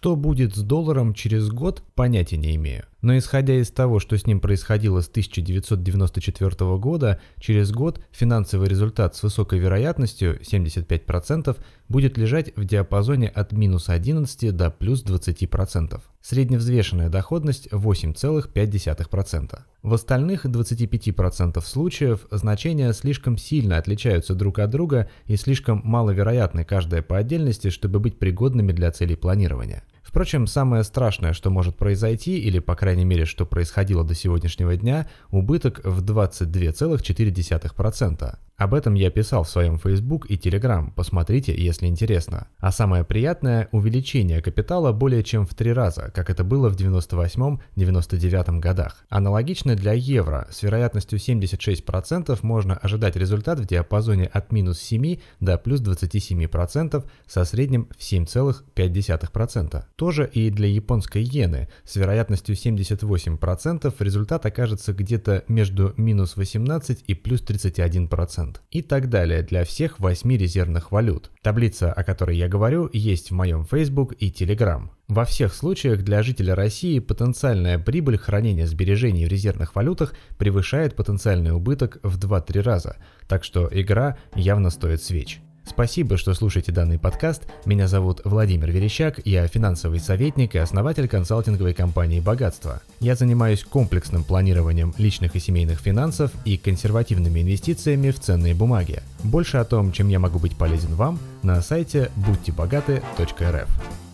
Что будет с долларом через год, понятия не имею. Но исходя из того, что с ним происходило с 1994 года, через год финансовый результат с высокой вероятностью 75% будет лежать в диапазоне от минус 11 до плюс 20%. Средневзвешенная доходность 8,5%. В остальных 25% случаев значения слишком сильно отличаются друг от друга и слишком маловероятны каждая по отдельности, чтобы быть пригодными для целей планирования. Впрочем, самое страшное, что может произойти, или по крайней мере, что происходило до сегодняшнего дня, убыток в 22,4%. Об этом я писал в своем Facebook и Telegram, посмотрите, если интересно. А самое приятное – увеличение капитала более чем в три раза, как это было в 98-99 годах. Аналогично для евро, с вероятностью 76% можно ожидать результат в диапазоне от минус 7 до плюс 27% со средним в 7,5%. Тоже и для японской иены, с вероятностью 78% результат окажется где-то между минус 18 и плюс 31% и так далее для всех восьми резервных валют. Таблица, о которой я говорю, есть в моем Facebook и Telegram. Во всех случаях для жителя России потенциальная прибыль хранения сбережений в резервных валютах превышает потенциальный убыток в 2-3 раза, так что игра явно стоит свеч. Спасибо, что слушаете данный подкаст. Меня зовут Владимир Верещак, я финансовый советник и основатель консалтинговой компании «Богатство». Я занимаюсь комплексным планированием личных и семейных финансов и консервативными инвестициями в ценные бумаги. Больше о том, чем я могу быть полезен вам, на сайте будьтебогаты.рф.